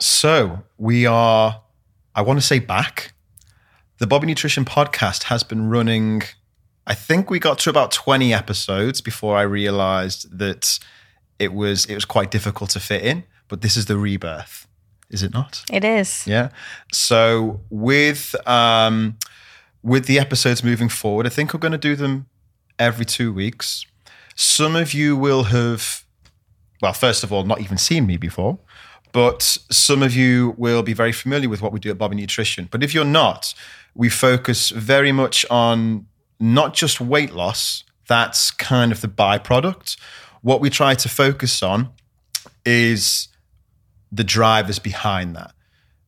So we are, I want to say back. The Bobby Nutrition podcast has been running, I think we got to about 20 episodes before I realized that it was it was quite difficult to fit in, but this is the rebirth. Is it not? It is. Yeah. So with um with the episodes moving forward, I think we're going to do them every 2 weeks. Some of you will have well, first of all, not even seen me before. But some of you will be very familiar with what we do at Bobby Nutrition. But if you're not, we focus very much on not just weight loss, that's kind of the byproduct. What we try to focus on is the drivers behind that.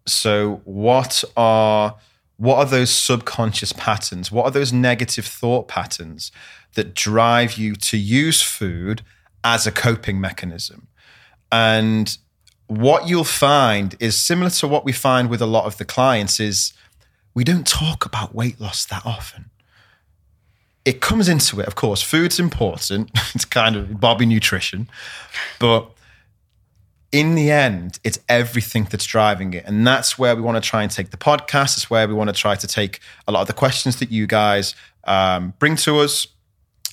So what are what are those subconscious patterns? What are those negative thought patterns that drive you to use food as a coping mechanism? And what you'll find is similar to what we find with a lot of the clients is we don't talk about weight loss that often. It comes into it, of course. Food's important. it's kind of Bobby nutrition, but in the end, it's everything that's driving it, and that's where we want to try and take the podcast. It's where we want to try to take a lot of the questions that you guys um, bring to us.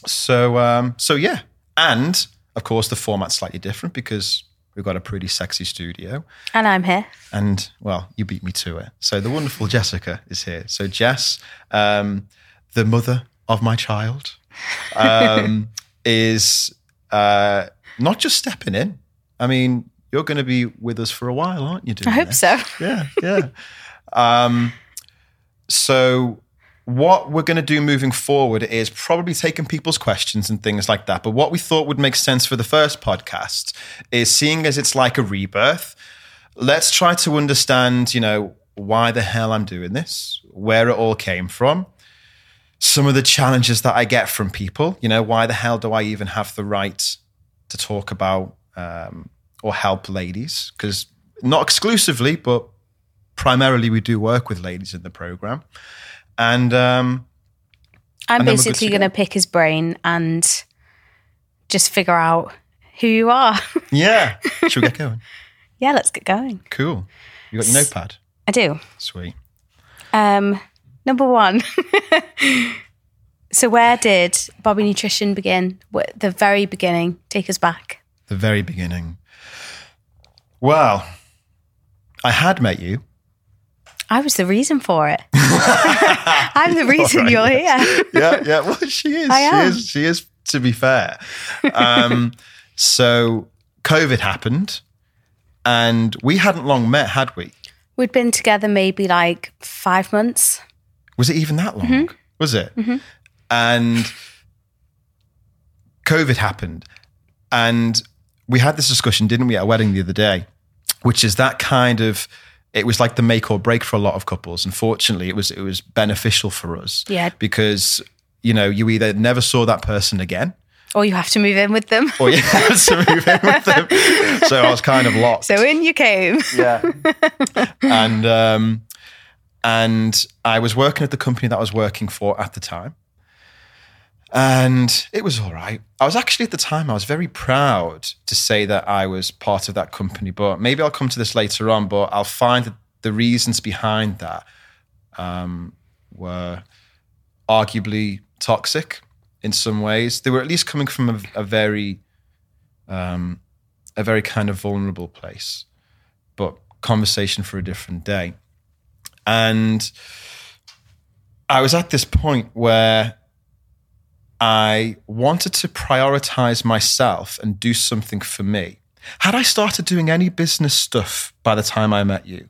So, um, so yeah, and of course, the format's slightly different because We've got a pretty sexy studio. And I'm here. And well, you beat me to it. So the wonderful Jessica is here. So Jess, um, the mother of my child, um, is uh, not just stepping in. I mean, you're going to be with us for a while, aren't you? I hope this? so. Yeah, yeah. um, so what we're going to do moving forward is probably taking people's questions and things like that. But what we thought would make sense for the first podcast is seeing as it's like a rebirth, let's try to understand, you know, why the hell I'm doing this, where it all came from, some of the challenges that I get from people. You know, why the hell do I even have the right to talk about um, or help ladies? Because not exclusively, but primarily we do work with ladies in the program. And um, I'm and then we're good basically going to pick his brain and just figure out who you are. yeah, should we get going? yeah, let's get going. Cool. You got your notepad? I do. Sweet. Um, number one. so, where did Bobby Nutrition begin? The very beginning. Take us back. The very beginning. Well, I had met you. I was the reason for it. I'm the reason Alright, you're here. yeah, yeah. Well, she is. I she am. is. She is. To be fair, um, so COVID happened, and we hadn't long met, had we? We'd been together maybe like five months. Was it even that long? Mm-hmm. Was it? And COVID happened, and we had this discussion, didn't we, at a wedding the other day? Which is that kind of. It was like the make or break for a lot of couples. Unfortunately, it was it was beneficial for us. Yeah. because you know you either never saw that person again, Or you have to move in with them. or you had to move in with them. So I was kind of locked. So in you came. Yeah. and um, and I was working at the company that I was working for at the time. And it was all right. I was actually at the time, I was very proud to say that I was part of that company, but maybe I'll come to this later on. But I'll find that the reasons behind that um, were arguably toxic in some ways. They were at least coming from a, a very, um, a very kind of vulnerable place but conversation for a different day. And I was at this point where I wanted to prioritize myself and do something for me. Had I started doing any business stuff by the time I met you?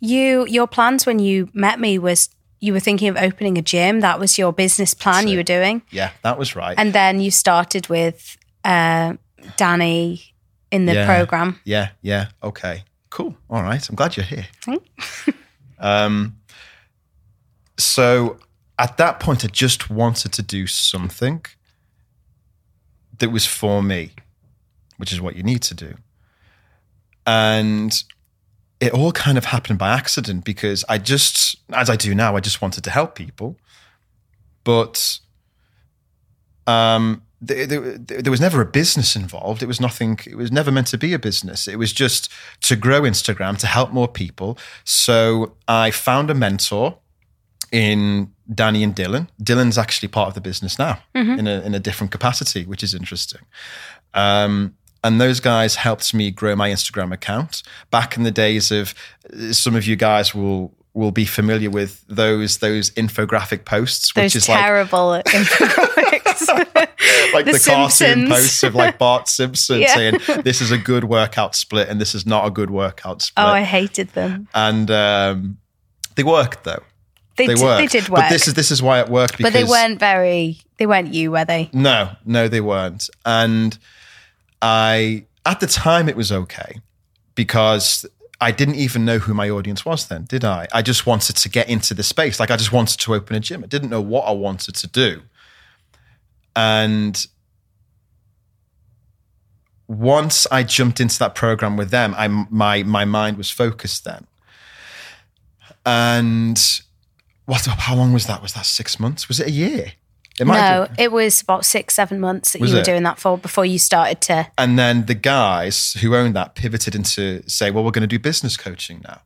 You your plans when you met me was you were thinking of opening a gym. That was your business plan you were doing. Yeah, that was right. And then you started with uh, Danny in the Yeah. program. Yeah, yeah. Okay. Cool. All right. I'm glad you're here. um, so at that point, I just wanted to do something that was for me, which is what you need to do. And it all kind of happened by accident because I just, as I do now, I just wanted to help people. But um, there, there, there was never a business involved. It was nothing. It was never meant to be a business. It was just to grow Instagram to help more people. So I found a mentor in Danny and Dylan. Dylan's actually part of the business now in a in a different capacity, which is interesting. Um, and those guys helped me grow my Instagram account. Back in the days of some of you guys will will be familiar with those those infographic posts, Those which is like terrible infographics. like the, The cartoon posts of like Bart Simpson Yeah. saying this is a good workout split and this is not a good workout split. oh, I hated them. and um, they worked though. They, They d- they did work. But this is this is why it worked because but they weren't very. They weren't you, were they? No, no, they weren't. And I, at the time, it was okay because I didn't even know who my audience was then, did I? I just wanted to get into the space. Like I just wanted to open a gym. I didn't know what I wanted to do. And once I jumped into that program with them, I my my mind was focused then. And what? Up? How long was that? Was that six months? Was it a year? It No, it was about six, seven months that Was you were it? doing that for before you started to. And then the guys who owned that pivoted into say, well, we're going to do business coaching now.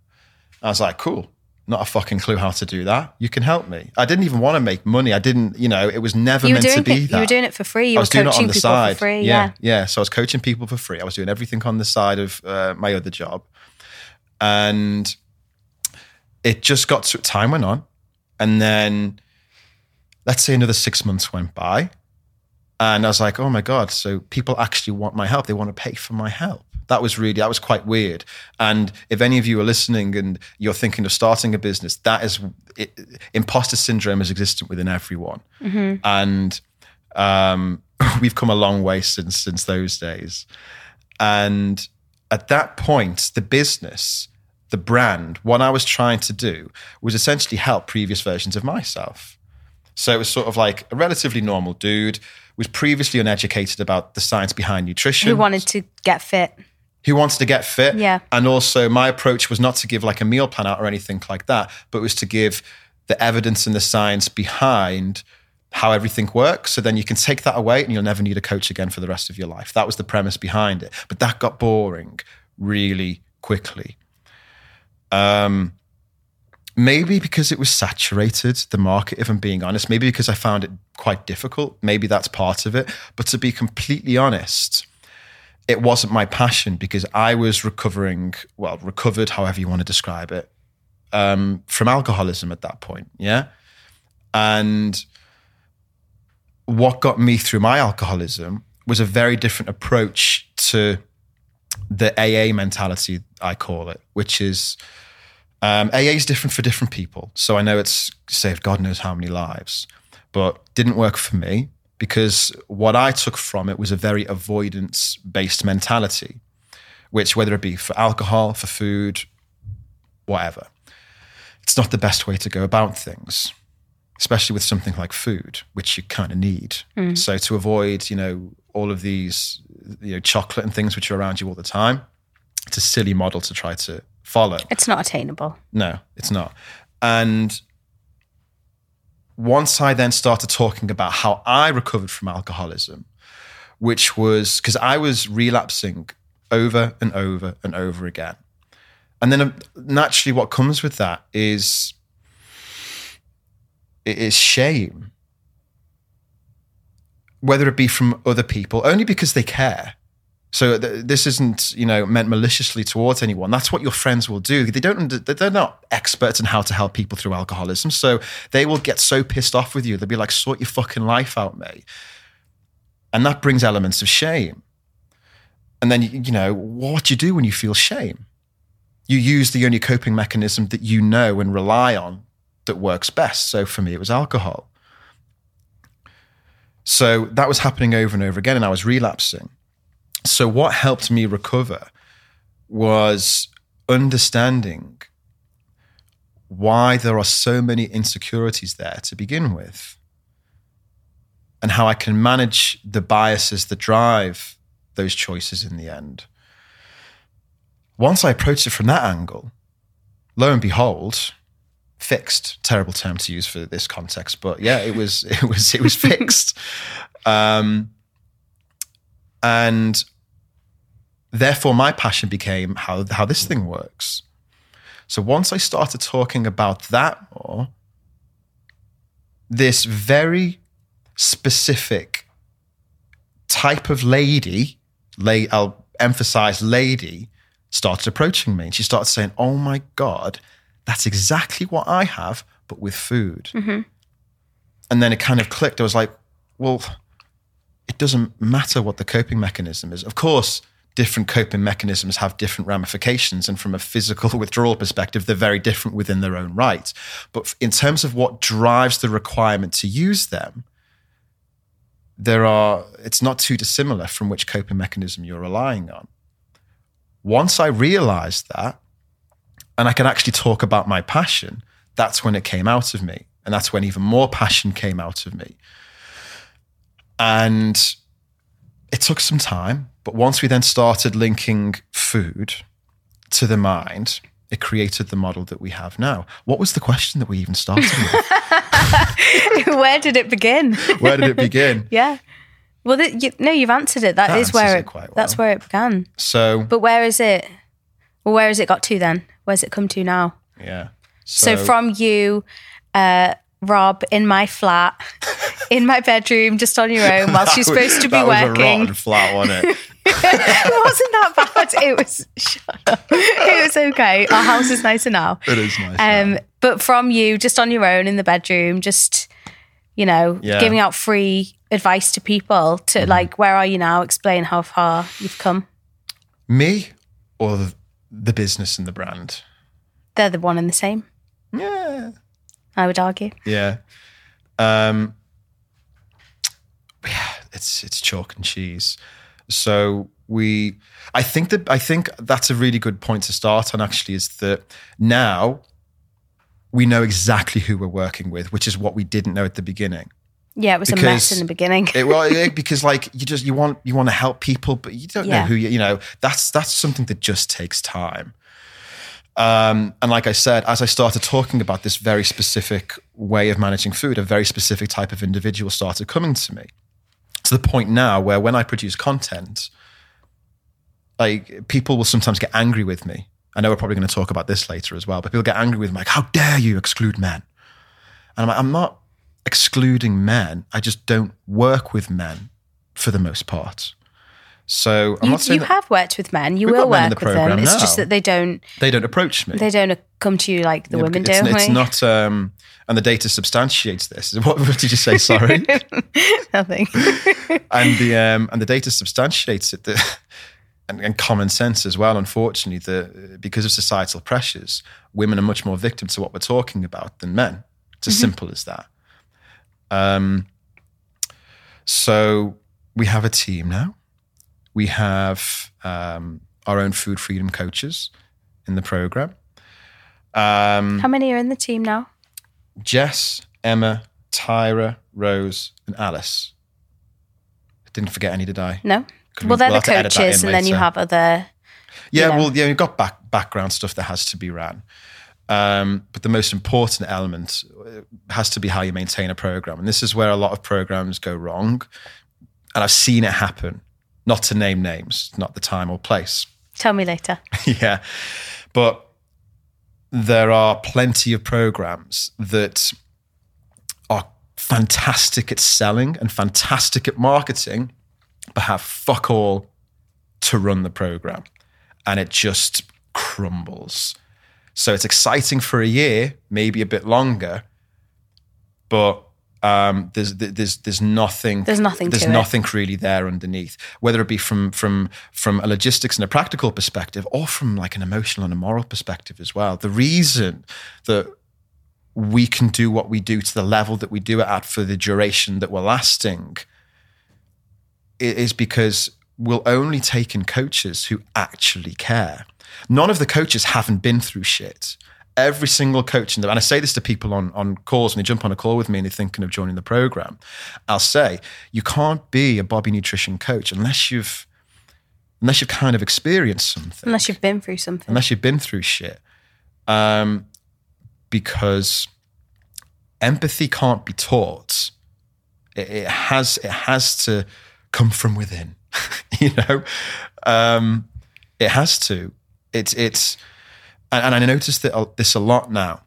I was like, cool. Not a fucking clue how to do that. You can help me. I didn't even want to make money. I didn't, you know, it was never meant to be it. that. You were doing it for free. You I were was doing it coaching on the side. for free. yeah, Yeah. yeah. So I was coaching people for free. I was doing everything on the side of uh, my other job, and it just got to time went on, and then let's say another six months went by, and I was like, oh my god! So people actually want my help. They want to pay for my help. That was really that was quite weird. And if any of you are listening and you're thinking of starting a business, that is it, imposter syndrome is existent within everyone, and um, we've come a long way since since those days. And at that point, the business, the brand, what I was trying to do was essentially help previous versions of myself. So it was sort of like a relatively normal dude, was previously uneducated about the science behind nutrition Who wanted to get fit? who wants to get fit. Yeah. And also, my approach was not to give like a meal plan out or anything like that, but was to give the evidence and the science behind how everything works. So then you can take that away and you'll never need a coach again for the rest of your life. That was the premise behind it. But that got boring really quickly. Um, maybe because it was saturated, the market, if I'm being honest. Maybe because I found it quite difficult. Maybe that's part of it. But to be completely honest, it wasn't my passion because I was recovering, well, recovered, however you want to describe it, um, from alcoholism at that point. Yeah. And what got me through my alcoholism was a very different approach to the AA mentality, I call it, which is um, AA is different for different people. So I know it's saved God knows how many lives, but didn't work for me because what I took from it was a very avoidance based mentality, which, whether it be for alcohol, for food, whatever, it's not the best way to go about things, especially with something like food, which you kind of need. So to avoid, you know, all of these, you know, chocolate and things which are around you all the time, it's a silly model to try to follow. It's not attainable. No, it's not. And once I then started talking about how I recovered from alcoholism, which was because I was relapsing over and over and over again. And then um, naturally, what comes with that is it is shame, whether it be from other people, only because they care. So th- this isn't, you know, meant maliciously towards anyone. That's what your friends will do. They don't. They're not experts in how to help people through alcoholism. So they will get so pissed off with you. They'll be like, "Sort your fucking life out, mate." And that brings elements of shame. And then you know what do you do when you feel shame? You use the only coping mechanism that you know and rely on that works best. So for me, it was alcohol. So that was happening over and over again, and I was relapsing. So, what helped me recover was understanding why there are so many insecurities there to begin with, and how I can manage the biases that drive those choices in the end. Once I approached it from that angle, lo and behold, fixed. Terrible term to use for this context, but yeah, it was it was it was fixed. Um, And therefore, my passion became how, how this thing works. So once I started talking about that more, this very specific type of lady, lay, I'll emphasize lady, started approaching me. And she started saying, Oh my God, that's exactly what I have, but with food. Mm-hmm. And then it kind of clicked. I was like, Well, it doesn't matter what the coping mechanism is. Of course, different coping mechanisms have different ramifications. And from a physical withdrawal perspective, they're very different within their own right. But in terms of what drives the requirement to use them, there are, it's not too dissimilar from which coping mechanism you're relying on. Once I realized that, and I can actually talk about my passion, that's when it came out of me. And that's when even more passion came out of me. And it took some time, but once we then started linking food to the mind, it created the model that we have now. What was the question that we even started with? Where did it begin? Where did it begin? yeah. Well, th- you, no, you've answered it. That That is where it. it quite That's where it began. So, But where is it? Well, where has it got to then? Where's it come to now? yeah. So, from you, uh, Rob, in my flat, in my bedroom, just on your own, whilst you're supposed to be that was a working. rotten flat, wasn't it? it wasn't that bad. It was. Shut up. It was okay. Our house is nicer now. It is nice. Um, now. but from you, just on your own in the bedroom, just you know, Yeah. giving out free advice to people to Mm-hmm. like, where are you now? Explain how far you've come. Me or the, the business and the brand? They're the one and the same. Yeah. I would argue. Yeah. Um, yeah, it's it's chalk and cheese. So we, I think that I think that's a really good point to start on. Actually, is that now we know exactly who we're working with, which is what we didn't know at the beginning. Yeah, it was a mess in the beginning. It, well, yeah, because like you just you want you want to help people, but you don't know who you you know. That's that's something that just takes time. Um, and like I said, as I started talking about this very specific way of managing food, a very specific type of individual started coming to me to the point now where when I produce content, like people will sometimes get angry with me. I know we're probably going to talk about this later as well, but people get angry with me, like, how dare you exclude men? And I'm like, I'm not excluding men. I just don't work with men for the most part. So I'm you not saying you that have worked with men. You will work the with them. It's just that they don't. they don't approach me. They don't come to you like the Yeah, women it's, do. It's not, um, and the data substantiates this. What, what did you say? Sorry. nothing. and the um, and the data substantiates it. That, and, and common sense as well. Unfortunately, the because of societal pressures, women are much more victim to what we're talking about than men. It's as simple as that. Um, so we have a team now. We have um, our own food freedom coaches in the program. Um, How many are in the team now? Jess, Emma, Tyra, Rose, and Alice. Didn't forget any, did I? No. Well, we- they're we'll the have to edit that coaches, and then you have other. Yeah, know. well, yeah, you've got back, background stuff that has to be ran. Um, but the most important element uh, has to be how you maintain a program. And this is where a lot of programs go wrong. And I've seen it happen, not to name names, not the time or place. Tell me later. yeah. But there are plenty of programs that are fantastic at selling and fantastic at marketing, but have fuck all to run the program. And it just crumbles. So it's exciting for a year, maybe a bit longer, but um, there's there's there's nothing There's nothing there's to it. nothing really there underneath whether it be from from from a logistics and a practical perspective or from like an emotional and a moral perspective as well the reason that we can do what we do to the level that we do it at for the duration that we're lasting is because we'll only take in coaches who actually care. None of the coaches haven't been through shit. Every single coach, in the, and I say this to people on, on calls when they jump on a call with me and they're thinking of joining the program, I'll say, you can't be a Bobby Nutrition coach unless you've unless you've kind of experienced something Unless you've been through something. unless you've been through shit. Um, because empathy can't be taught. It, it has it has to come from within. you know, um, it has to. It's it's, and, and I notice that this a lot now,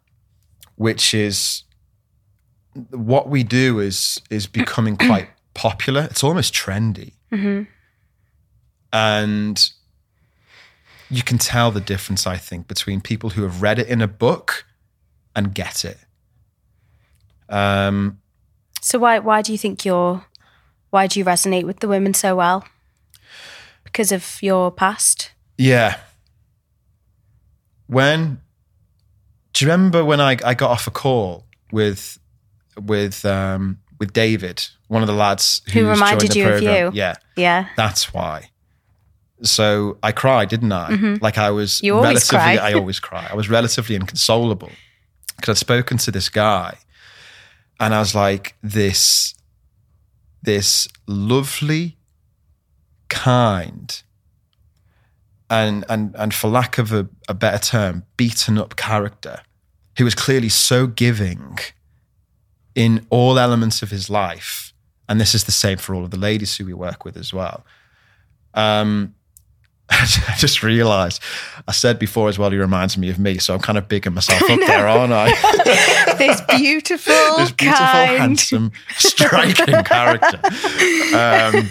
which is what we do is is becoming quite popular. It's almost trendy, and you can tell the difference. I think between people who have read it in a book and get it. Um, So why why do you think you're why do you resonate with the women so well? Because of your past? Yeah. When do you remember when I, I got off a call with with um, with David, one of the lads Who reminded joined the you of program? you. Yeah, Yeah. that's why. So I cried, didn't I? Like I was Mm-hmm. You always relatively. cry. I always cry. I was relatively inconsolable because I'd spoken to this guy, and I was like, this, this lovely, kind, and and and for lack of a, a better term, beaten up character, who was clearly so giving in all elements of his life, and this is the same for all of the ladies who we work with as well. Um, I just realised I said before as well. He reminds me of me, so I'm kind of bigging myself up there, aren't I? this beautiful, this beautiful, kind. handsome, striking character. Um,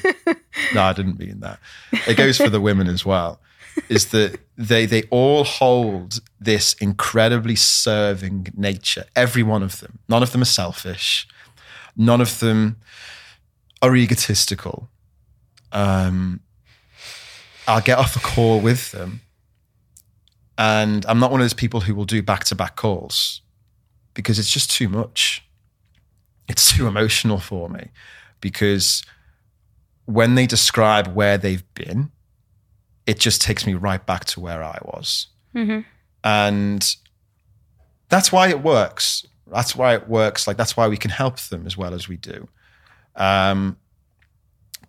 no, I didn't mean that. It goes for the women as well. Is that they they all hold this incredibly serving nature. Every one of them. None of them are selfish. None of them are egotistical. Um, I'll get off a call with them, and I'm not one of those people who will do back to back calls because it's just too much. It's too emotional for me because when they describe where they've been, it just takes me right back to where I was. And that's why it works. That's why it works. Like, that's why we can help them as well as we do. Um,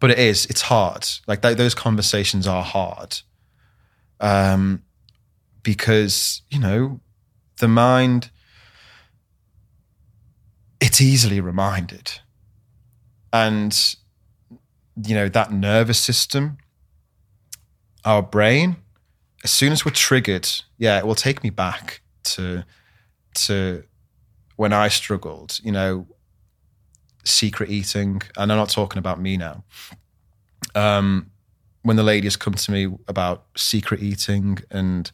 but it is, it's hard. Like, th- those conversations are hard. Um, because, you know, the mind, it's easily reminded. And, you know, that nervous system, our brain, as soon as we're triggered, yeah, it will take me back to to when I struggled, you know, secret eating. And I'm not talking about me now. Um, when the ladies come to me about secret eating and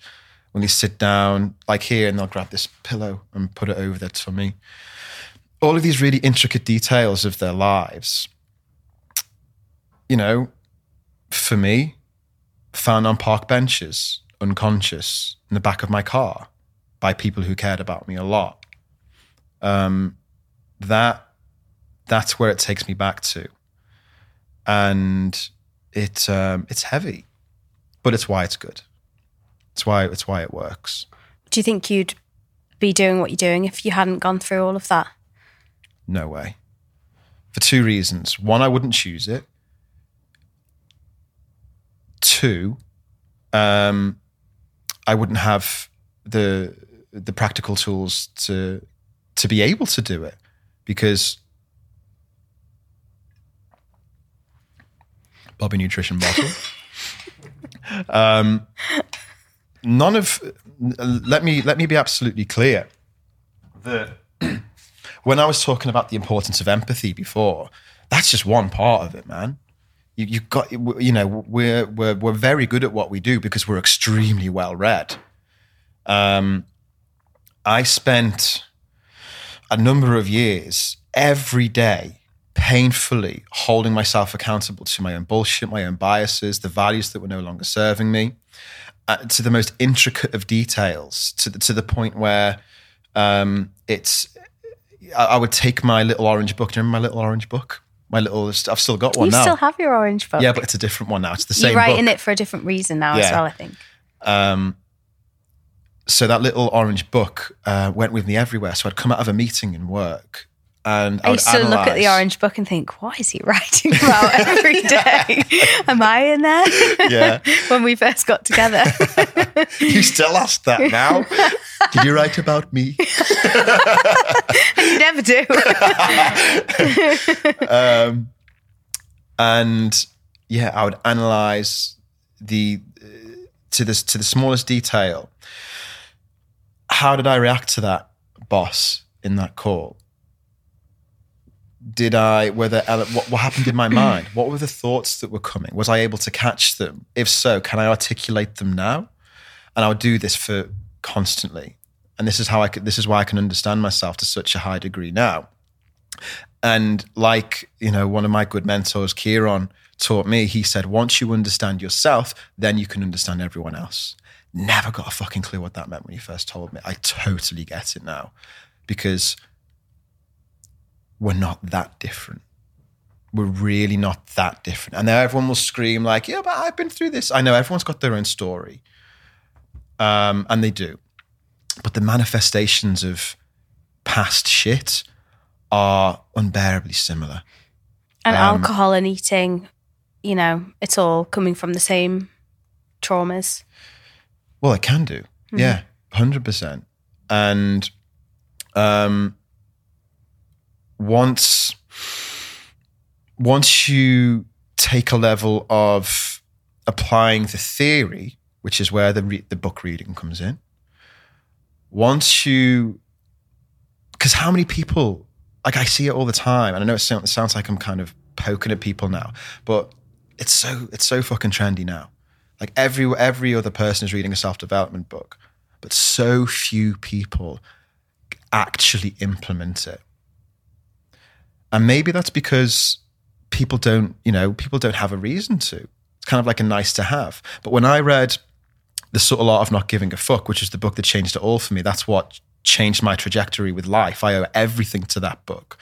when they sit down, like here, and they'll grab this pillow and put it over their tummy. All of these really intricate details of their lives, you know, for me, found on park benches, unconscious, in the back of my car by people who cared about me a lot. Um, that that's where it takes me back to, and it um, it's heavy, but it's why it's good. It's why it's why it works. Do you think you'd be doing what you're doing if you hadn't gone through all of that? No way. For two reasons. One, I wouldn't choose it. Two, um, I wouldn't have the the practical tools to to be able to do it because Bobby Nutrition bottle. um, none of let me let me be absolutely clear that when I was talking about the importance of empathy before, that's just one part of it, man. You, you've got, you know, we're, we're, we're very good at what we do because we're extremely well read. Um, I spent a number of years every day painfully holding myself accountable to my own bullshit, my own biases, the values that were no longer serving me, uh, to the most intricate of details, to the, to the point where um, it's I, I would take my little orange book. Do you remember my little orange book? My little, I've still got one you now. still have your orange book. yeah, but it's a different one now. It's the same You're writing book. it for a different reason now as well, I think. Um, so that little orange book uh, went with me everywhere. So I'd come out of a meeting in work, and I, I used to look at the orange book and think, what is he writing about every day? Am I in there? Yeah. when we first got together. You still ask that now? Did you write about me? you never do. um, and yeah, I would analyze the uh, to this to the smallest detail. How did I react to that boss in that call? Did I whether uh, what, what happened in my mind? What were the thoughts that were coming? Was I able to catch them? If so, can I articulate them now? And I would do this for constantly. And this is how I could, this is why I can understand myself to such a high degree now. And like, you know, one of my good mentors, Kieran, taught me, he said, once you understand yourself, then you can understand everyone else. Never got a fucking clue what that meant when he first told me. I totally get it now because we're not that different. We're really not that different. And now everyone will scream, like, yeah, but I've been through this. I know everyone's got their own story. Um, and they do. But the manifestations of past shit are unbearably similar. And Um, alcohol and eating, you know, it's all coming from the same traumas. Well, it can do. Yeah, 100%. And um, once once you take a level of applying the theory, which is where the re- the book reading comes in. Once you, because how many people, like I see it all the time, and I know it sounds, like I'm kind of poking at people now, but it's so it's so fucking trendy now. Like every every other person is reading a self development book, but so few people actually implement it. And maybe that's because people don't, you know, people don't have a reason to. It's kind of like a nice to have. But when I read The Subtle Art of Not Giving a Fuck, which is the book that changed it all for me, that's what changed my trajectory with life. I owe everything to that book.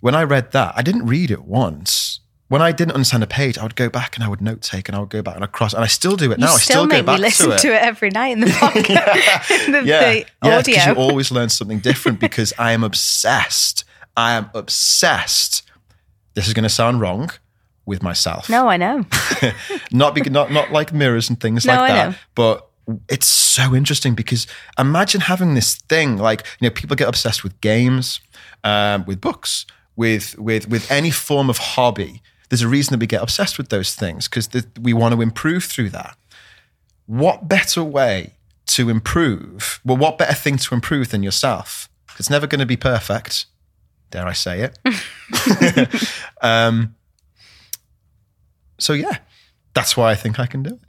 When I read that, I didn't read it once. When I didn't understand a page, I would go back and I would note take and I would go back and I cross and I still do it You now. I still still make go me listen to to it. it. every night in the podcast, in the, yeah, the yeah, because you always learn something different because I am obsessed. I am obsessed. This is going to sound wrong with myself. no, I know. not because not not like mirrors and things No, like I that. know. But it's so interesting because imagine having this thing like you know people get obsessed with games, um, with books, with with with any form of hobby. There's a reason that we get obsessed with those things because we want to improve through that. What better way to improve? Well, what better thing to improve than yourself? It's never going to be perfect. Dare I say it? um, so yeah, that's why I think I can do it.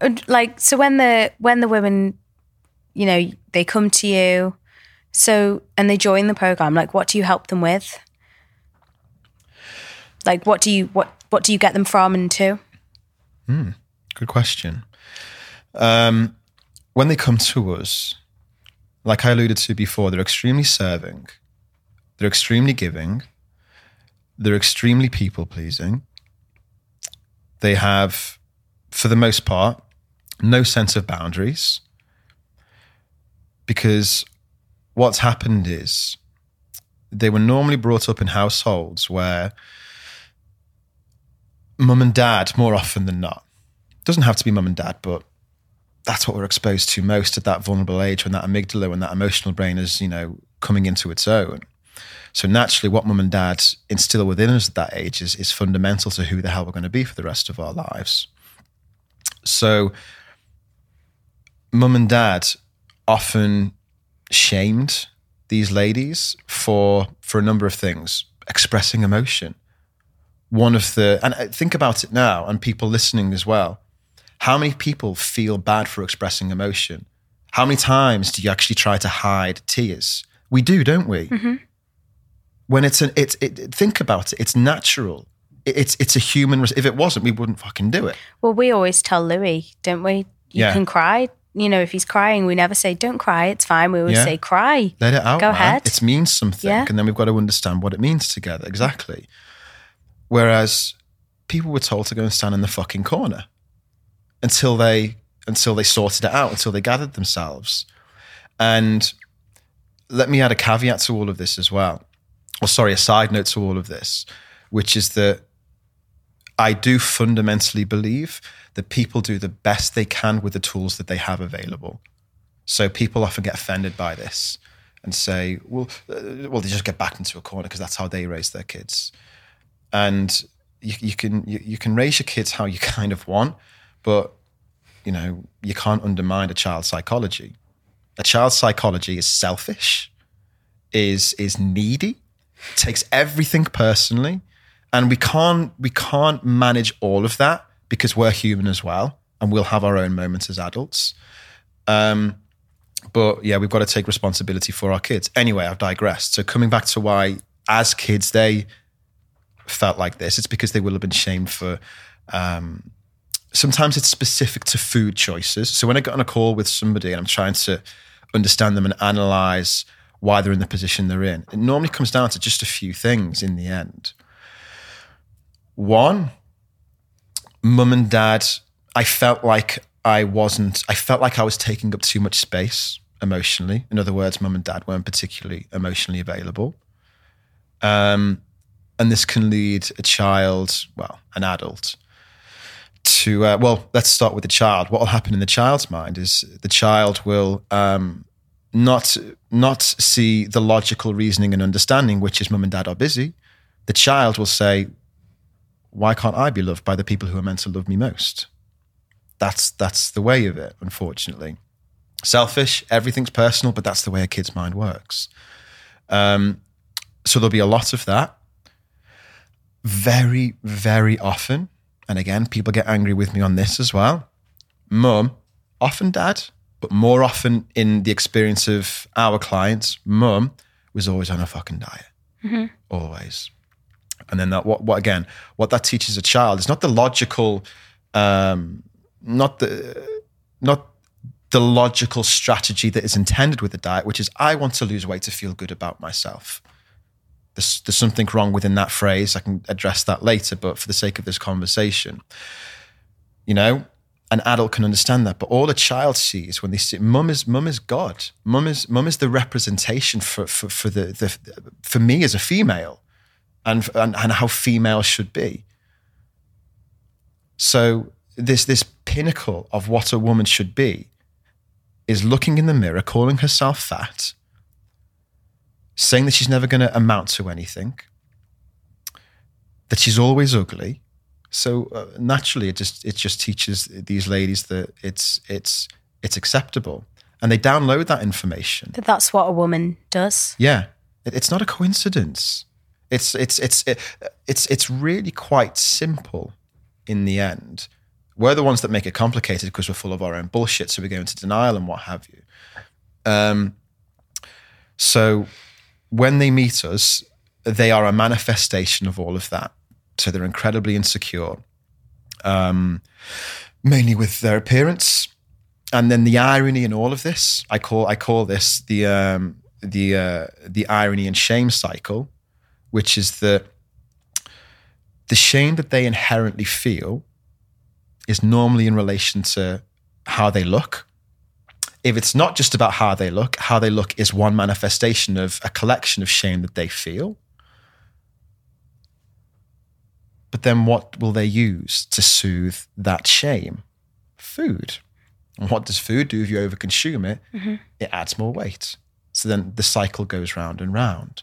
And, like so when the when the women you know they come to you so and they join the program like what do you help them with like what do you what what do you get them from and to Good question. Um, when they come to us, like I alluded to before, they're extremely serving, they're extremely giving, they're extremely people pleasing. They have, for the most part, no sense of boundaries because what's happened is they were normally brought up in households where mum and dad, more often than not, doesn't have to be mum and dad, but that's what we're exposed to most at that vulnerable age when that amygdala, when that emotional brain is, you know, coming into its own. So naturally, what mum and dad instill within us at that age is, is fundamental to who the hell we're going to be for the rest of our lives. So, mum and dad often shamed these ladies for for a number of things, expressing emotion. One of the and uh, think about it now, and people listening as well. How many people feel bad for expressing emotion? How many times do you actually try to hide tears? We do, don't we? Mm-hmm. When it's an, it's it, think about it. It's natural. It- It's it's a human. If it wasn't, we wouldn't fucking do it. well we always tell louis don't we you Yeah. can cry you know if he's crying we never say don't cry it's fine we always Yeah. say cry Let it out. Go man. ahead. It means something, Yeah. and then we've got to understand what it means together. Exactly. Whereas people were told to go and stand in the fucking corner until they until they sorted it out, until they gathered themselves. And let me add a caveat to all of this as well. Or sorry, a side note to all of this, which is that I do fundamentally believe that people do the best they can with the tools that they have available. So people often get offended by this and say, well, uh, well, they just get backed into a corner because that's how they raise their kids. And you, you can you, you can raise your kids how you kind of want, but you know you can't undermine a child's psychology. A child's psychology is selfish, is is needy, takes everything personally, and we can't we can't manage all of that because we're human as well, and we'll have our own moments as adults. Um, but yeah, we've got to take responsibility for our kids. Anyway, I've digressed. So coming back to why, as kids, they felt like this, it's because they will have been shamed for. Um, sometimes it's specific to food choices. So when I get on a call with somebody and I'm trying to understand them and analyze why they're in the position they're in, it normally comes down to just a few things in the end. One, mum and dad, I felt like I wasn't, I felt like I was taking up too much space emotionally. In other words, mum and dad weren't particularly emotionally available. Um, and this can lead a child, well, an adult, to, uh, well, let's start with the child. What will happen in the child's mind is the child will um, not, not see the logical reasoning and understanding, which is mum and dad are busy. The child will say, why can't I be loved by the people who are meant to love me most? That's that's the way of it, unfortunately. Selfish, everything's personal, but that's the way a kid's mind works. Um, so there'll be a lot of that. Very, very often, and again, people get angry with me on this as well. Mum, often dad, but more often in the experience of our clients, mum was always on a fucking diet. Always. And then that what what again, what that teaches a child is not the logical um not the not the logical strategy that is intended with the diet, which is I want to lose weight to feel good about myself. There's, there's something wrong within that phrase. I can address that later, but for the sake of this conversation, you know, an adult can understand that. But all a child sees when they see mum is mum is God. Mum is mum is the representation for for, for the, the for me as a female and, and and how female should be. So this this pinnacle of what a woman should be is looking in the mirror, calling herself fat, saying that she's never going to amount to anything, that she's always ugly. So uh, naturally, it just it just teaches these ladies that it's it's it's acceptable, and they download that information. But that's what a woman does. Yeah, it, it's not a coincidence. It's it's it's it, it's it's really quite simple in the end. We're the ones that make it complicated because we're full of our own bullshit, so we go into denial and what have you. Um, so when they meet us, they are a manifestation of all of that. So they're incredibly insecure, um, mainly with their appearance. And then the irony in all of this, I call I call this the um, the uh, the irony and shame cycle, which is that the shame that they inherently feel is normally in relation to how they look. If it's not just about how they look, how they look is one manifestation of a collection of shame that they feel. But then what will they use to soothe that shame? Food. And what does food do if you overconsume it? It adds more weight. So then the cycle goes round and round.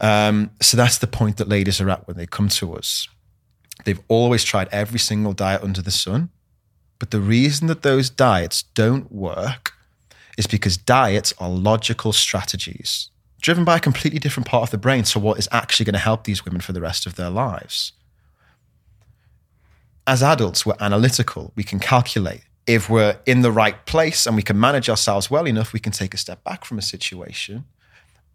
Um, so that's the point that ladies are at when they come to us. They've always tried every single diet under the sun. But the reason that those diets don't work is because diets are logical strategies driven by a completely different part of the brain to what is actually going to help these women for the rest of their lives. As adults, we're analytical. We can calculate. If we're in the right place and we can manage ourselves well enough, we can take a step back from a situation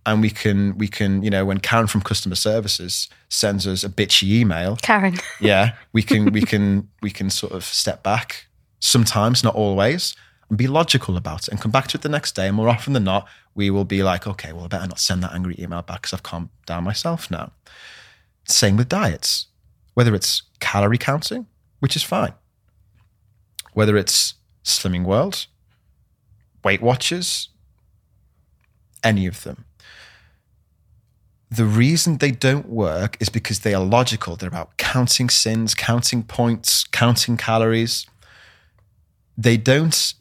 and we can we can you know when Karen from customer services sends us a bitchy email Karen. yeah we can we can we can sort of step back sometimes not always and be logical about it and come back to it the next day. And more often than not we will be like okay well i better not send that angry email back because i've calmed down myself now. Same with diets. Whether it's calorie counting which is fine. Whether it's slimming world weight watchers any of them. The reason they don't work is because they are logical. They're about counting syns, counting points, counting calories. They don't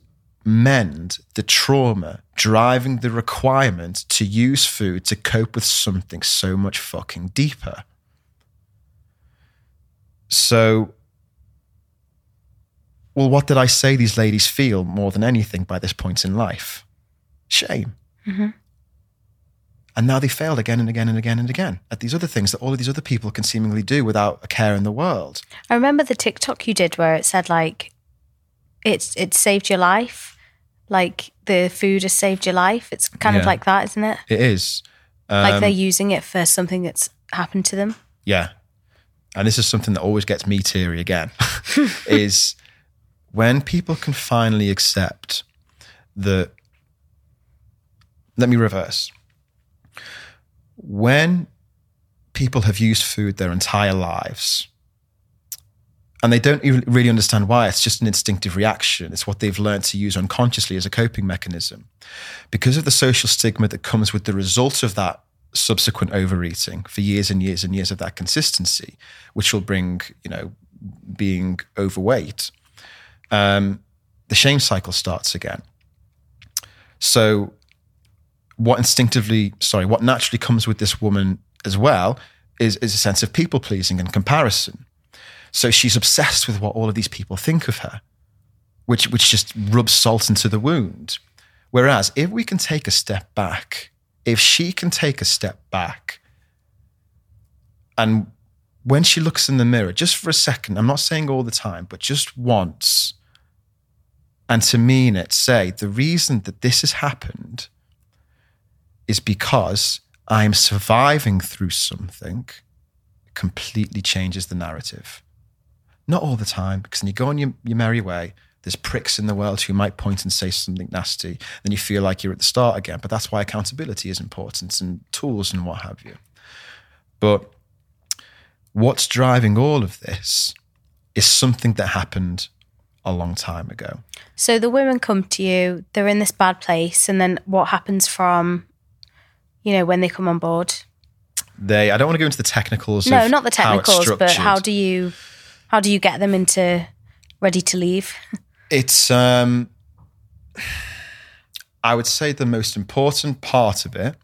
mend the trauma driving the requirement to use food to cope with something so much fucking deeper. So, well, what did I say these ladies feel more than anything by this point in life? Shame. Mm-hmm. And now they failed again and again and again and again at these other things that all of these other people can seemingly do without a care in the world. I remember the TikTok you did where it said like it's it saved your life. Like the food has saved your life. It's kind of Yeah. like that, isn't it? It is. like Um, they're using it for something that's happened to them. Yeah. And this is something that always gets me teary again is when people can finally accept that. Let me reverse. When people have used food their entire lives and they don't even really understand why, it's just an instinctive reaction. It's what they've learned to use unconsciously as a coping mechanism. Because of the social stigma that comes with the result of that subsequent overeating for years and years and years of that consistency, which will bring, you know, being overweight, um, the shame cycle starts again. So, what instinctively, sorry, what naturally comes with this woman as well is, is a sense of people pleasing and comparison. So she's obsessed with what all of these people think of her, which which just rubs salt into the wound. Whereas if we can take a step back, if she can take a step back, and when she looks in the mirror, just for a second, I'm not saying all the time, but just once, and to mean it, say the reason that this has happened is because I'm surviving through something, it completely changes the narrative. Not all the time, because then you go on your, your merry way. There's pricks in the world who might point and say something nasty. Then you feel like you're at the start again. But that's why accountability is important and tools and what have you. But what's driving all of this is something that happened a long time ago. So the women come to you, they're in this bad place, and then what happens from, you know, when they come on board? They, I don't want to go into the technicals. No, not the how technicals, but how do you how do you get them into ready to leave? it's um i would say the most important part of it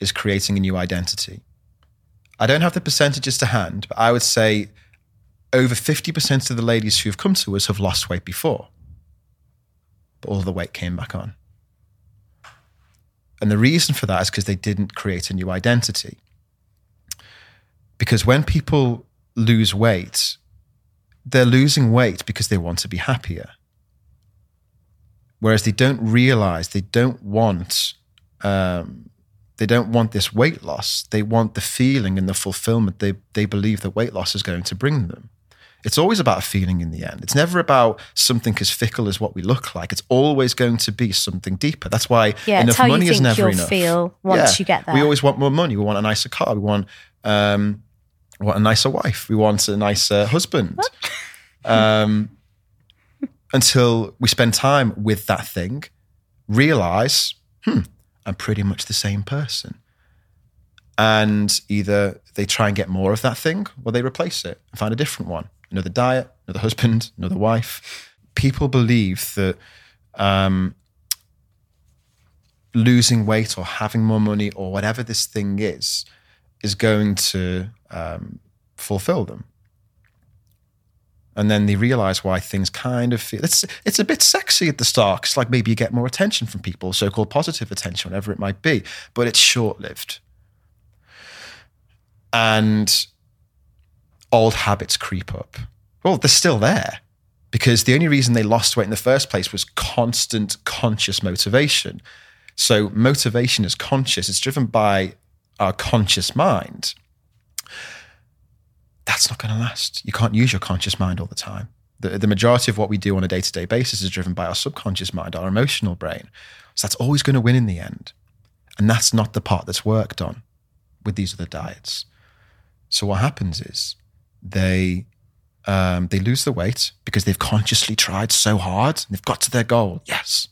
is creating a new identity. I don't have the percentages to hand but i would say over 50% of the ladies who have come to us have lost weight before but all the weight came back on. And the reason for that is because they didn't create a new identity. Because when people lose weight they're losing weight because they want to be happier. Whereas they don't realize they don't want um, they don't want this weight loss. They want the feeling and the fulfillment. They, they believe that weight loss is going to bring them. It's always about a feeling in the end. It's never about something as fickle as what we look like. It's always going to be something deeper. That's why Yeah, enough money is never you'll enough. feel once you get there. we always want more money. We want a nicer car. We want um, we want a nicer wife we want a nicer husband um, until we spend time with that thing, realize, hmm, I'm pretty much the same person. And either they try and get more of that thing or they replace it and find a different one another diet, another husband, another wife. People believe that um, losing weight or having more money or whatever this thing is, is going to um, fulfill them. And then they realize why things kind of feel it's it's a bit sexy at the start. It's like maybe you get more attention from people so-called positive attention whatever it might be but it's short-lived. And old habits creep up. Well they're still there because the only reason they lost weight in the first place was constant conscious motivation. So motivation is conscious. It's driven by our conscious mind that's not going to last. You can't use your conscious mind all the time. The, the majority of what we do on a day to day basis is driven by our subconscious mind, our emotional brain. So that's always going to win in the end. And that's not the part that's worked on with these other diets. So what happens is they um, they lose the weight because they've consciously tried so hard and they've got to their goal. Yes.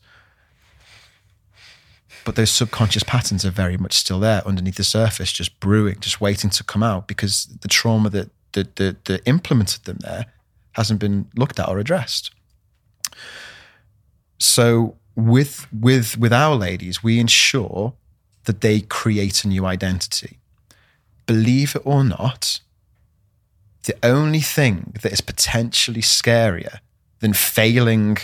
But those subconscious patterns are very much still there underneath the surface, just brewing, just waiting to come out because the trauma that, that, that, that implemented them there hasn't been looked at or addressed. So with with with our ladies, we ensure that they create a new identity. Believe it or not, the only thing that is potentially scarier than failing,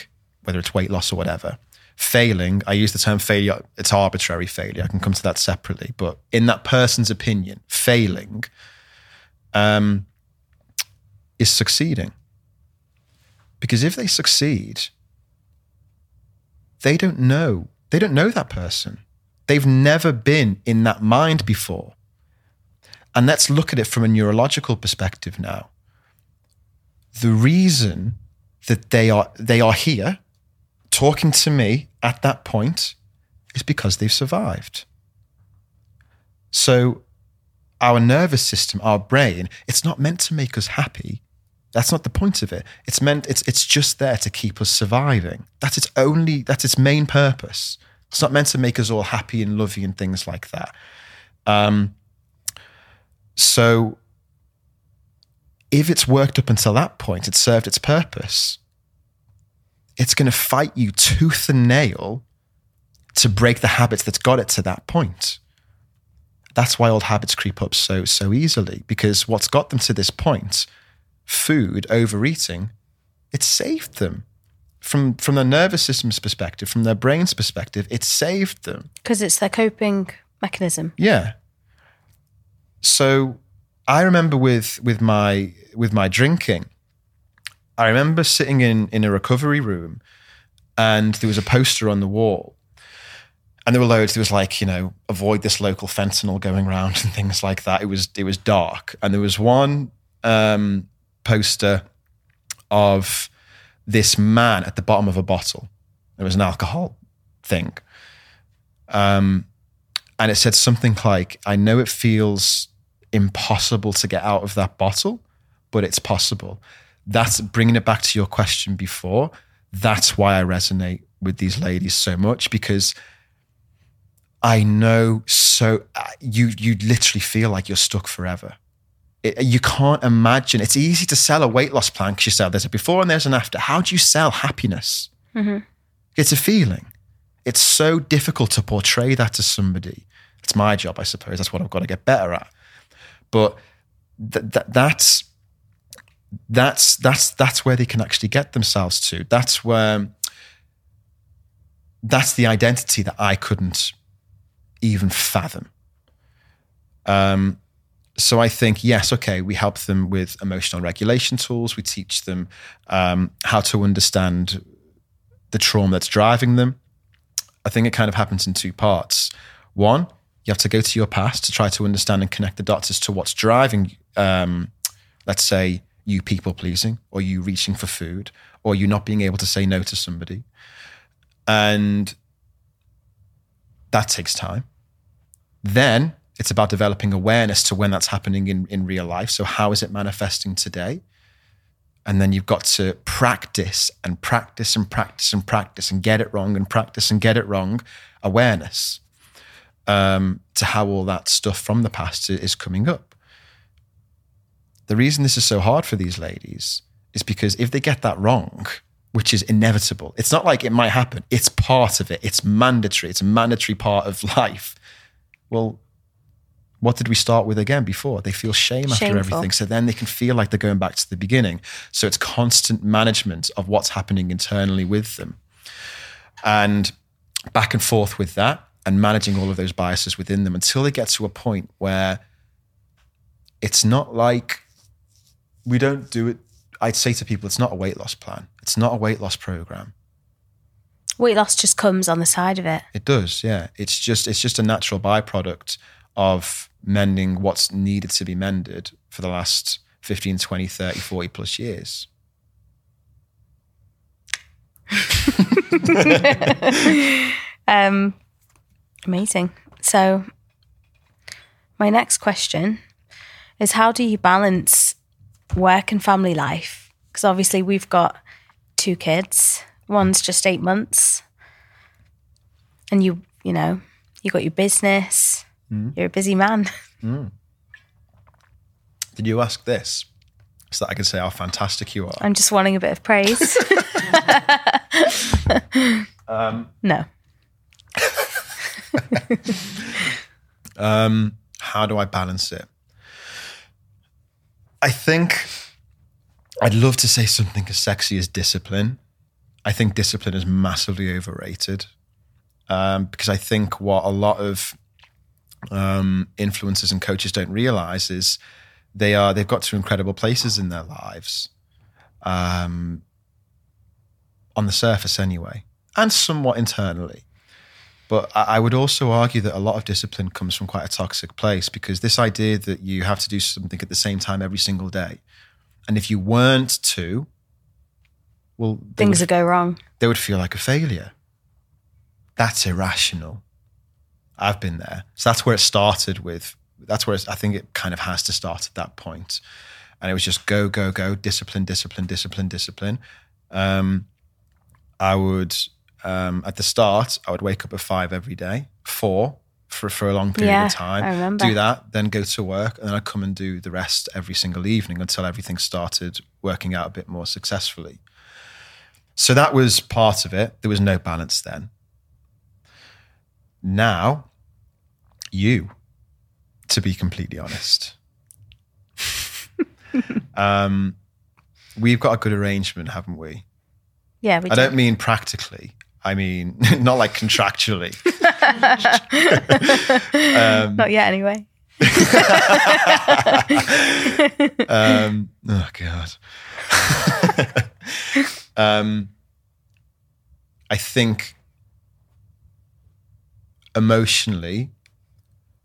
whether it's weight loss or whatever, failing, I use the term failure, it's arbitrary failure. I can come to that separately. But in that person's opinion, failing um, is succeeding. Because if they succeed, they don't know. They don't know that person. They've never been in that mind before. And let's look at it from a neurological perspective now. The reason that they are they are here talking to me at that point is because they've survived. So our nervous system, our brain, it's not meant to make us happy. That's not the point of it. It's meant it's it's just there to keep us surviving. That's its only that's its main purpose. It's not meant to make us all happy and lovey and things like that. Um, so if it's worked up until that point, it served its purpose. It's going to fight you tooth and nail to break the habits that's got it to that point. That's why old habits creep up so so easily because what's got them to this point, food, overeating, it saved them. From from their nervous system's perspective, from their brain's perspective, it saved them. Because it's their coping mechanism. Yeah. So I remember with with my with my drinking, I remember sitting in in a recovery room and there was a poster on the wall. And there were loads. There was like, you know, avoid this local fentanyl going around and things like that. It was it was dark. And there was one um, poster of this man at the bottom of a bottle. It was an alcohol thing. Um, and it said something like, I know it feels impossible to get out of that bottle, but it's possible. That's bringing it back to your question before. That's why I resonate with these ladies so much because I know so uh, you you literally feel like you're stuck forever. It, you can't imagine. It's easy to sell a weight loss plan because you sell there's a before and there's an after. How do you sell happiness? It's a feeling. It's so difficult to portray that to somebody. It's my job, I suppose. That's what I've got to get better at. But th- th- that's that's that's that's where they can actually get themselves to. That's where that's the identity that I couldn't even fathom. Um, so I think yes, okay, we help them with emotional regulation tools. We teach them um, how to understand the trauma that's driving them. I think it kind of happens in two parts. One, you have to go to your past to try to understand and connect the dots as to what's driving, um, let's say, you people pleasing, or you reaching for food, or you not being able to say no to somebody. And that takes time. Then it's about developing awareness to when that's happening in, in real life. So, how is it manifesting today? And then you've got to practice and practice and practice and practice and get it wrong and practice and get it wrong. Awareness um, to how all that stuff from the past is coming up. The reason this is so hard for these ladies is because if they get that wrong, which is inevitable, it's not like it might happen, it's part of it, it's mandatory, it's a mandatory part of life. Well, what did we start with again before? They feel shame after everything. So then they can feel like they're going back to the beginning. So it's constant management of what's happening internally with them. And back and forth with that and managing all of those biases within them until they get to a point where it's not like we don't do it. I'd say to people, it's not a weight loss plan. It's not a weight loss program. Weight loss just comes on the side of it. It does, yeah. It's just it's just a natural byproduct of mending what's needed to be mended for the last 15, 20, 30, 40 plus years. Um, amazing. So, my next question is how do you balance work and family life? Because obviously, we've got two kids, one's just eight months, and you, you know, you got your business, you're a busy man. Did you ask this so that I can say how fantastic you are? I'm just wanting a bit of praise. no. Um, how do I balance it? I think I'd love to say something as sexy as discipline. I think discipline is massively overrated um, because I think what a lot of um, influencers and coaches don't realize is they are they've got to incredible places in their lives, um, on the surface anyway, and somewhat internally. But I would also argue that a lot of discipline comes from quite a toxic place because this idea that you have to do something at the same time every single day, and if you weren't to, well, Things would, that go wrong. they would feel like a failure. That's irrational. I've been there, so that's where it started with. That's where I think it kind of has to start at that point. point, and it was just go, go, go, discipline, discipline, discipline, discipline. Um, I would um, at the start, I would wake up at five every day, four for for a long period Yeah, of time. I remember. Do that, then go to work, and then I'd come and do the rest every single evening until everything started working out a bit more successfully. So that was part of it. There was no balance then. Now, you, to be completely honest, um, we've got a good arrangement, haven't we? Yeah, we I do. don't mean practically. I mean not like contractually. um, Not yet, anyway. um, oh god. um, I think emotionally,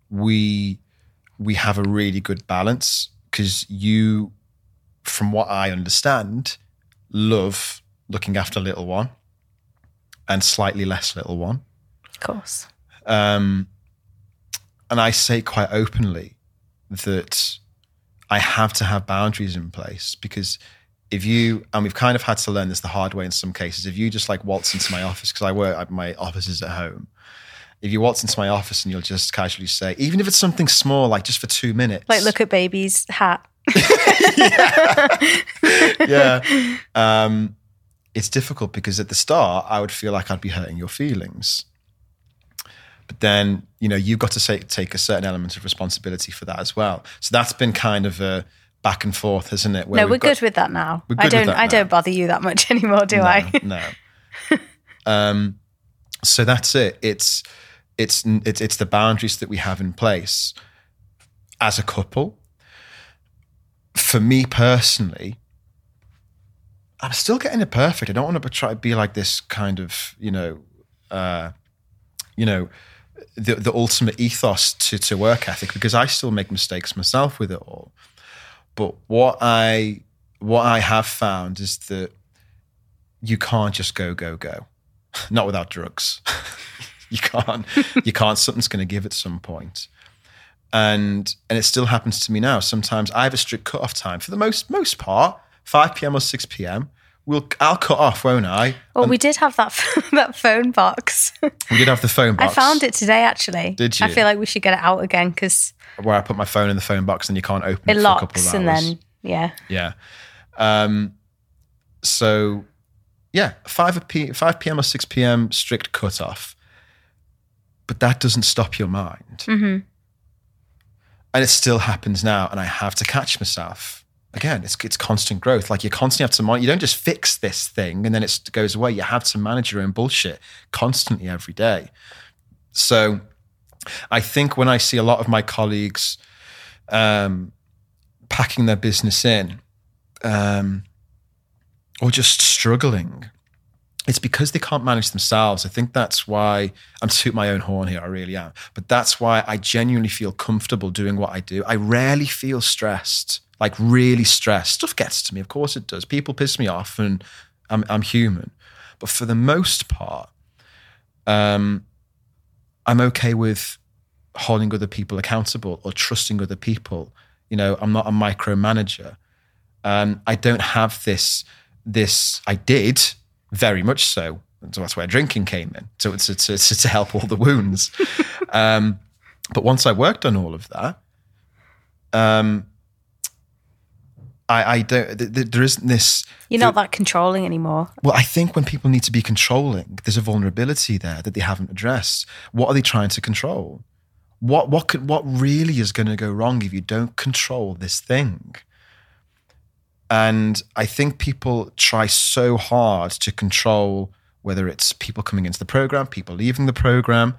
we we have a really good balance because you, from what I understand, love looking after little one and slightly less little one. Of course. Um, and I say quite openly that I have to have boundaries in place because if you, and we've kind of had to learn this the hard way in some cases, if you just like waltz into my office, because I work, my office is at home. If you waltz into my office and you'll just casually say, even if it's something small, like just for two minutes, Like, look at baby's hat. yeah. Um, it's difficult because at the start, I would feel like I'd be hurting your feelings. But then, you know, you've got to say, take a certain element of responsibility for that as well. So that's been kind of a back and forth, hasn't it? Where no, we're got- good with that now. I don't. I now. don't bother you that much anymore, do I? No. um, so that's it. It's it's it's it's the boundaries that we have in place as a couple. For me personally, I'm still getting it perfect. I don't want to try to be like this kind of you know, uh, you know, the the ultimate ethos to to work ethic because I still make mistakes myself with it all. But what I what I have found is that you can't just go go go not without drugs you can't you can't something's going to give at some point and and it still happens to me now sometimes i have a strict cut-off time for the most most part 5 p.m or 6 p.m we'll i'll cut off won't i Well, we did have that that phone box. we did have the phone I found it today, actually. Did you? I feel like we should get it out again because where i put my phone in the phone box and you can't open it it, for a couple locks and then yeah. Yeah. Um, so, yeah, 5, p- 5 p.m. or 6 p.m. strict cutoff. But that doesn't stop your mind. hmm And it still happens now. And I have to catch myself. Again, it's, it's constant growth. Like you constantly have to monitor. You don't just fix this thing and then it goes away. You have to manage your own bullshit constantly every day. So I think when I see a lot of my colleagues um, packing their business in um, or just struggling, it's because they can't manage themselves. I think that's why I'm toot my own horn here. I really am. But that's why I genuinely feel comfortable doing what I do. I rarely feel stressed, like really stressed. Stuff gets to me, of course it does. People piss me off, and I'm, I'm human. But for the most part, um, I'm okay with holding other people accountable or trusting other people. You know, I'm not a micromanager. Um, I don't have this. This I did very much so. And so that's where drinking came in. So it's to, to, to help all the wounds. um, but once I worked on all of that, um, I, I don't. Th- th- there isn't this. You're not that controlling anymore. Well, I think when people need to be controlling, there's a vulnerability there that they haven't addressed. What are they trying to control? What what could what really is going to go wrong if you don't control this thing? And I think people try so hard to control whether it's people coming into the program, people leaving the program,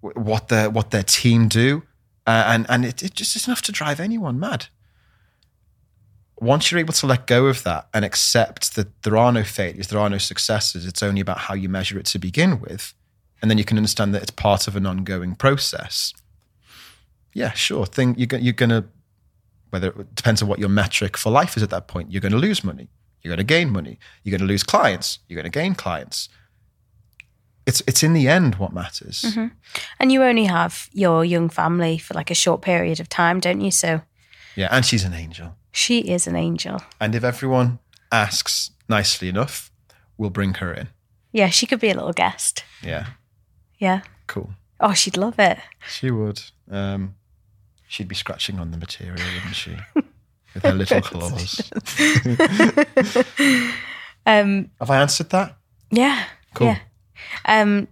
what their what their team do, uh, and and it, it just is enough to drive anyone mad. Once you're able to let go of that and accept that there are no failures, there are no successes, it's only about how you measure it to begin with, and then you can understand that it's part of an ongoing process. Yeah, sure. Thing you're, you're to whether it depends on what your metric for life is at that point. You're going to lose money. You're going to gain money. You're going to lose clients. You're going to gain clients. It's it's in the end what matters. And you only have your young family for like a short period of time, don't you? So Yeah, and she's an angel. she is an angel. And if everyone asks nicely enough, we'll bring her in. Yeah, she could be a little guest. Yeah, Yeah. cool. Oh, she'd love it. She would. Um, she'd be scratching on the material, wouldn't she? With her little claws. Um, Have I answered that? yeah. Cool. Yeah. Um,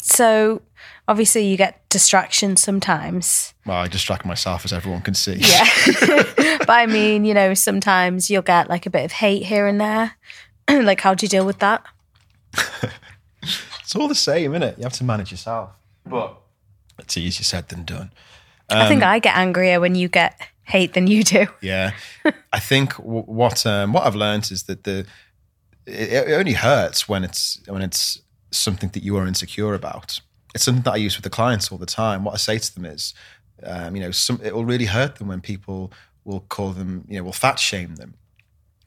so obviously you get distractions sometimes. Well, I distract myself, as everyone can see. Yeah. but I mean, you know, sometimes you'll get like a bit of hate here and there. like, how do you deal with that? It's all the same, isn't it? You have to manage yourself. But it's easier said than done. I think I get angrier when you get hate than you do. Yeah, I think w- what um, what I've learned is that the it, it only hurts when it's when it's something that you are insecure about. It's something that I use with the clients all the time. What I say to them is, um, you know, some it will really hurt them when people will call them, you know, will fat shame them,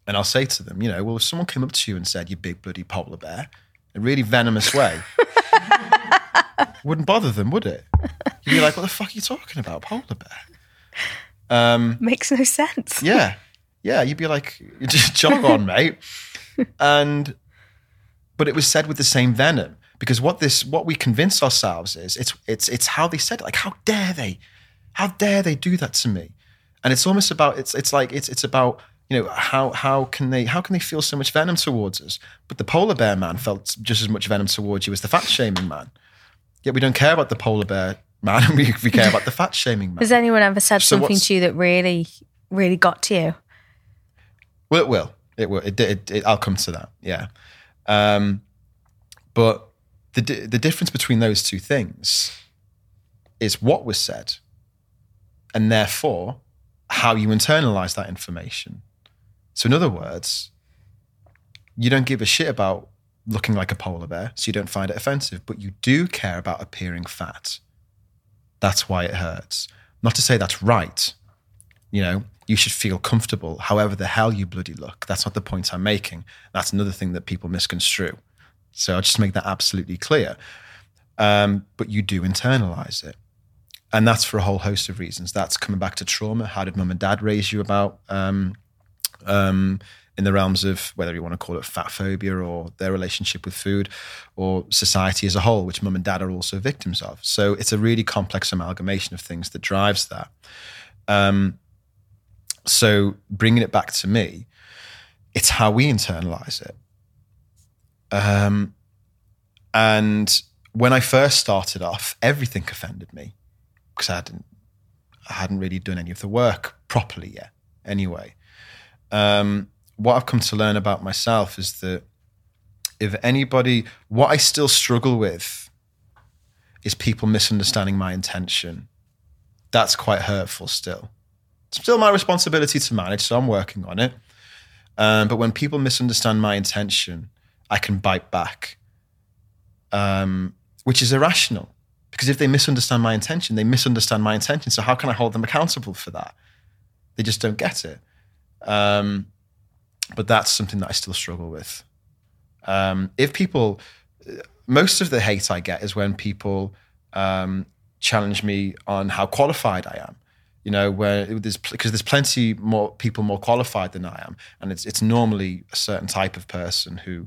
and I'll say to them, you know, well, if someone came up to you and said, "You big bloody polar bear," in a really venomous way. Wouldn't bother them, would it? You'd be like, "What the fuck are you talking about, polar bear?" Um, Makes no sense. yeah, yeah. You'd be like, just jog on, mate. And, but it was said with the same venom because what this, what we convince ourselves is, it's it's it's how they said it. Like, how dare they? How dare they do that to me? And it's almost about it's it's like it's it's about you know how how can they how can they feel so much venom towards us? But the polar bear man felt just as much venom towards you as the fat shaming man. Yet we don't care about the polar bear man. We, we care about the fat shaming man. Has anyone ever said So something to you that really, really got to you? Well, it will. It will. It, it, it, I'll come to that. Yeah. Um, but the the difference between those two things is what was said, and therefore how you internalize that information. So, in other words, you don't give a shit about looking like a polar bear, so you don't find it offensive, but you do care about appearing fat. That's why it hurts. Not to say that's right. You know, you should feel comfortable however the hell you bloody look. That's not the point I'm making. That's another thing that people misconstrue. So I'll just make that absolutely clear. Um, but you do internalize it. And that's for a whole host of reasons. That's coming back to trauma. How did mum and dad raise you about um, um, in the realms of whether you want to call it fat phobia or their relationship with food or society as a whole, which mum and dad are also victims of. So it's a really complex amalgamation of things that drives that. Um, so bringing it back to me, it's how we internalize it. Um, and when I first started off, everything offended me because I hadn't, I hadn't really done any of the work properly yet. Anyway, um, what I've come to learn about myself is that if anybody, what I still struggle with is people misunderstanding my intention. That's quite hurtful still. It's still my responsibility to manage, so I'm working on it. Um, but when people misunderstand my intention, I can bite back, um, which is irrational. Because if they misunderstand my intention, they misunderstand my intention. So how can I hold them accountable for that? They just don't get it. Um, but that's something that I still struggle with. Um, if people, most of the hate I get is when people um, challenge me on how qualified I am. You know, where there's because there's plenty more people more qualified than I am, and it's it's normally a certain type of person who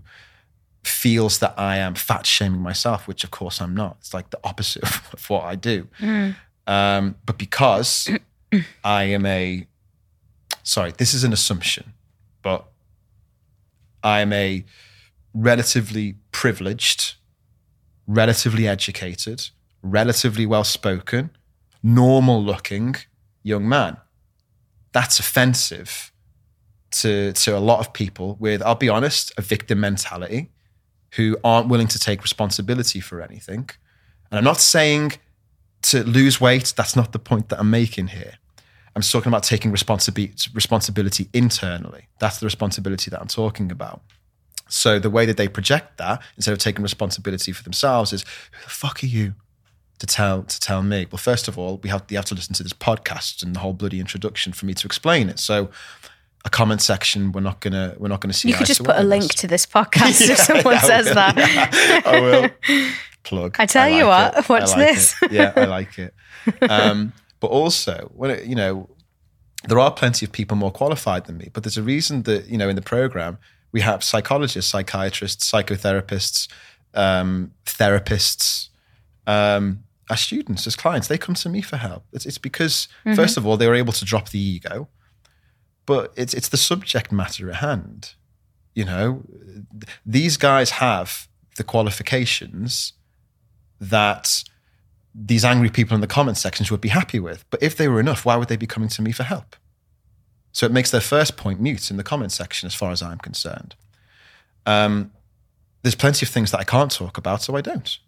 feels that I am fat shaming myself, which of course I'm not. It's like the opposite of what I do. Um, but because I am a sorry, this is an assumption, but I am a relatively privileged, relatively educated, relatively well spoken, normal looking young man. That's offensive to to a lot of people with, I'll be honest, a victim mentality who aren't willing to take responsibility for anything. And I'm not saying to lose weight, that's not the point that I'm making here. I'm just talking about taking responsibility responsibility internally. That's the responsibility that I'm talking about. So the way that they project that, instead of taking responsibility for themselves, is who the fuck are you to tell to tell me? Well, first of all, we have you have to listen to this podcast and the whole bloody introduction for me to explain it. So a comment section, we're not gonna we're not gonna see. You could just put a link to this podcast if someone yeah, says will. that. Yeah, I will plug. I tell you like what, it. watch I like this. it. Yeah, I like it. Um, but also, when it, you know, there are plenty of people more qualified than me. But there's a reason that you know in the program we have psychologists, psychiatrists, psychotherapists, um, therapists. Um, as students, as clients, they come to me for help. It's, it's because, first of all, they were able to drop the ego, but it's it's the subject matter at hand. You know, these guys have the qualifications that these angry people in the comment sections would be happy with. But if they were enough, why would they be coming to me for help? So it makes their first point mute in the comment section, as far as I'm concerned. Um, there's plenty of things that I can't talk about, so I don't,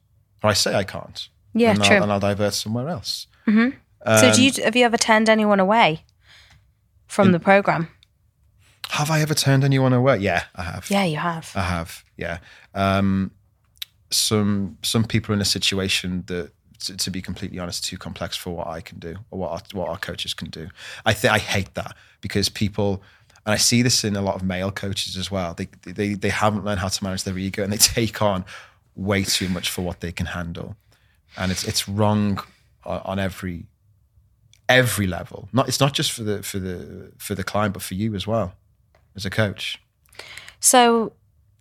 or I say I can't. Yeah, and true. I'll, and I'll divert somewhere else. so, do you have you ever turned anyone away from the program? Have I ever turned anyone away? Yeah, I have. Yeah, you have. I have, yeah. Um, some some people in a situation that, to, to be completely honest, too complex for what I can do or what our, what our coaches can do. I think I hate that because people, and I see this in a lot of male coaches as well. They they they haven't learned how to manage their ego and they take on way too much for what they can handle, and it's it's wrong on, on every every level. Not it's not just for the for the for the client, but for you as well as a coach. So,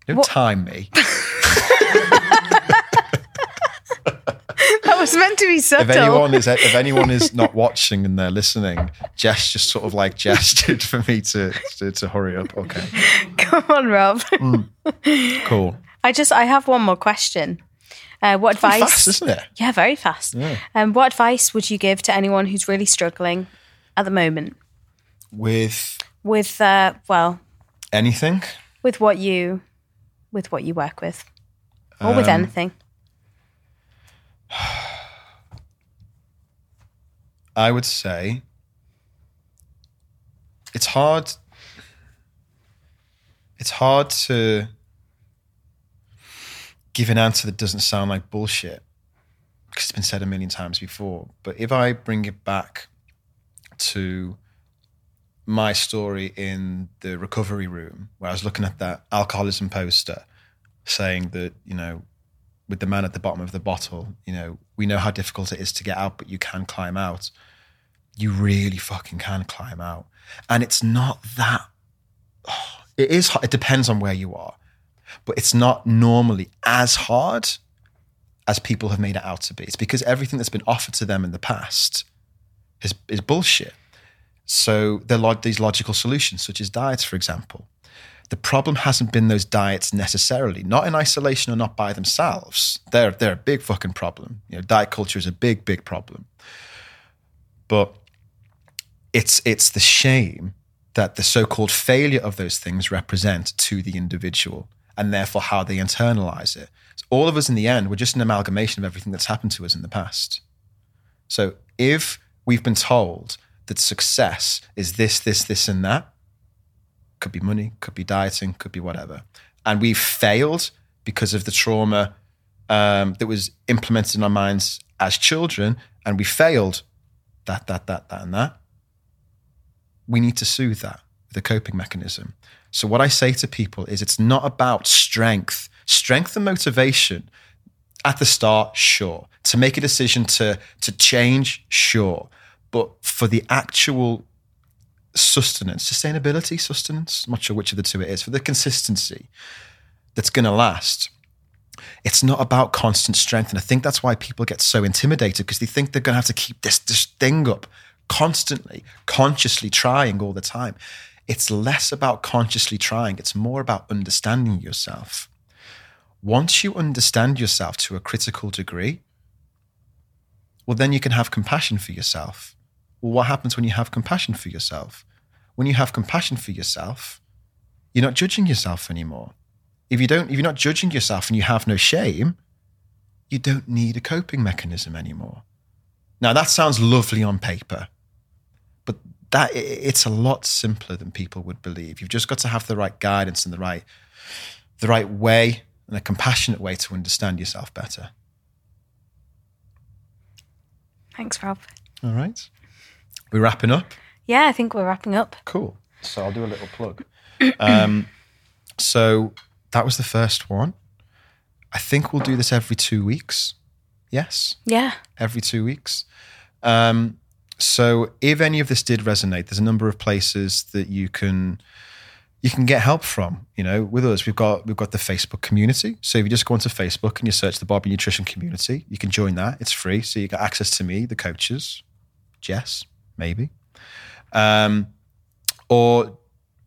Don't What- time me. was meant to be subtle. if anyone is if anyone is not watching and they're listening, Jess just sort of like gestured for me to to, to hurry up. Okay, Come on, Rob. cool. I just I have one more question. Uh, what advice? Fast, isn't it? Yeah, very fast. Yeah. Um, what advice would you give to anyone who's really struggling at the moment With with, uh, well, anything, with what you, with what you work with, or with Um, anything? I would say it's hard. It's hard to give an answer that doesn't sound like bullshit because it's been said a million times before. But if I bring it back to my story in the recovery room, where I was looking at that alcoholism poster saying that, you know, with the man at the bottom of the bottle, you know, we know how difficult it is to get out, but you can climb out. You really fucking can climb out. And it's not that, oh, it is, it depends on where you are, but it's not normally as hard as people have made it out to be. It's because everything that's been offered to them in the past is, is bullshit. So there are these logical solutions, such as diets, for example. The problem hasn't been those diets necessarily, not in isolation or not by themselves. They're they're a big fucking problem. You know, diet culture is a big, big problem. But it's it's the shame that the so-called failure of those things represent to the individual and therefore how they internalize it. All of us in the end, we're just an amalgamation of everything that's happened to us in the past. So if we've been told that success is this, this, this, and that, could be money, could be dieting, could be whatever, and we've failed because of the trauma um, that was implemented in our minds as children, and we failed that, that, that, that, and that, we need to soothe that with a coping mechanism. So, what I say to people is it's not about strength, strength and motivation at the start, sure. To make a decision to, to change, sure. But for the actual sustenance, sustainability, sustenance, I'm not sure which of the two it is, for the consistency that's going to last, it's not about constant strength. And I think that's why people get so intimidated because they think they're going to have to keep this, this thing up constantly, consciously trying all the time. It's less about consciously trying, it's more about understanding yourself. Once you understand yourself to a critical degree, well, then you can have compassion for yourself. Well, what happens when you have compassion for yourself? when you have compassion for yourself, you're not judging yourself anymore. If you don't, if you're not judging yourself and you have no shame, you don't need a coping mechanism anymore. Now that sounds lovely on paper, but that it's a lot simpler than people would believe. You've just got to have the right guidance and the right the right way and a compassionate way to understand yourself better. Thanks, Rob. All right. We're wrapping up. Yeah, I think we're wrapping up. Cool. So I'll do a little plug. um, so that was the first one. I think we'll do this every two weeks. Yes, Yeah. every two weeks. Um, so if any of this did resonate, there's a number of places that you can you can get help from. You know, with us, we've got we've got the Facebook community. So if you just go onto Facebook and you search the Bobby Nutrition community, you can join that. It's free, so you got access to me, the coaches, Jess, maybe. Um, or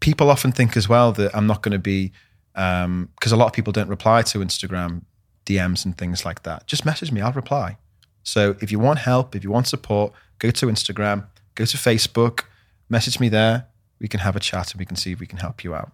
people often think as well that I'm not going to be because a lot of people don't reply to Instagram DMs and things like that. Just message me, I'll reply. So if you want help, if you want support, go to Instagram, go to Facebook, message me there. We can have a chat and we can see if we can help you out.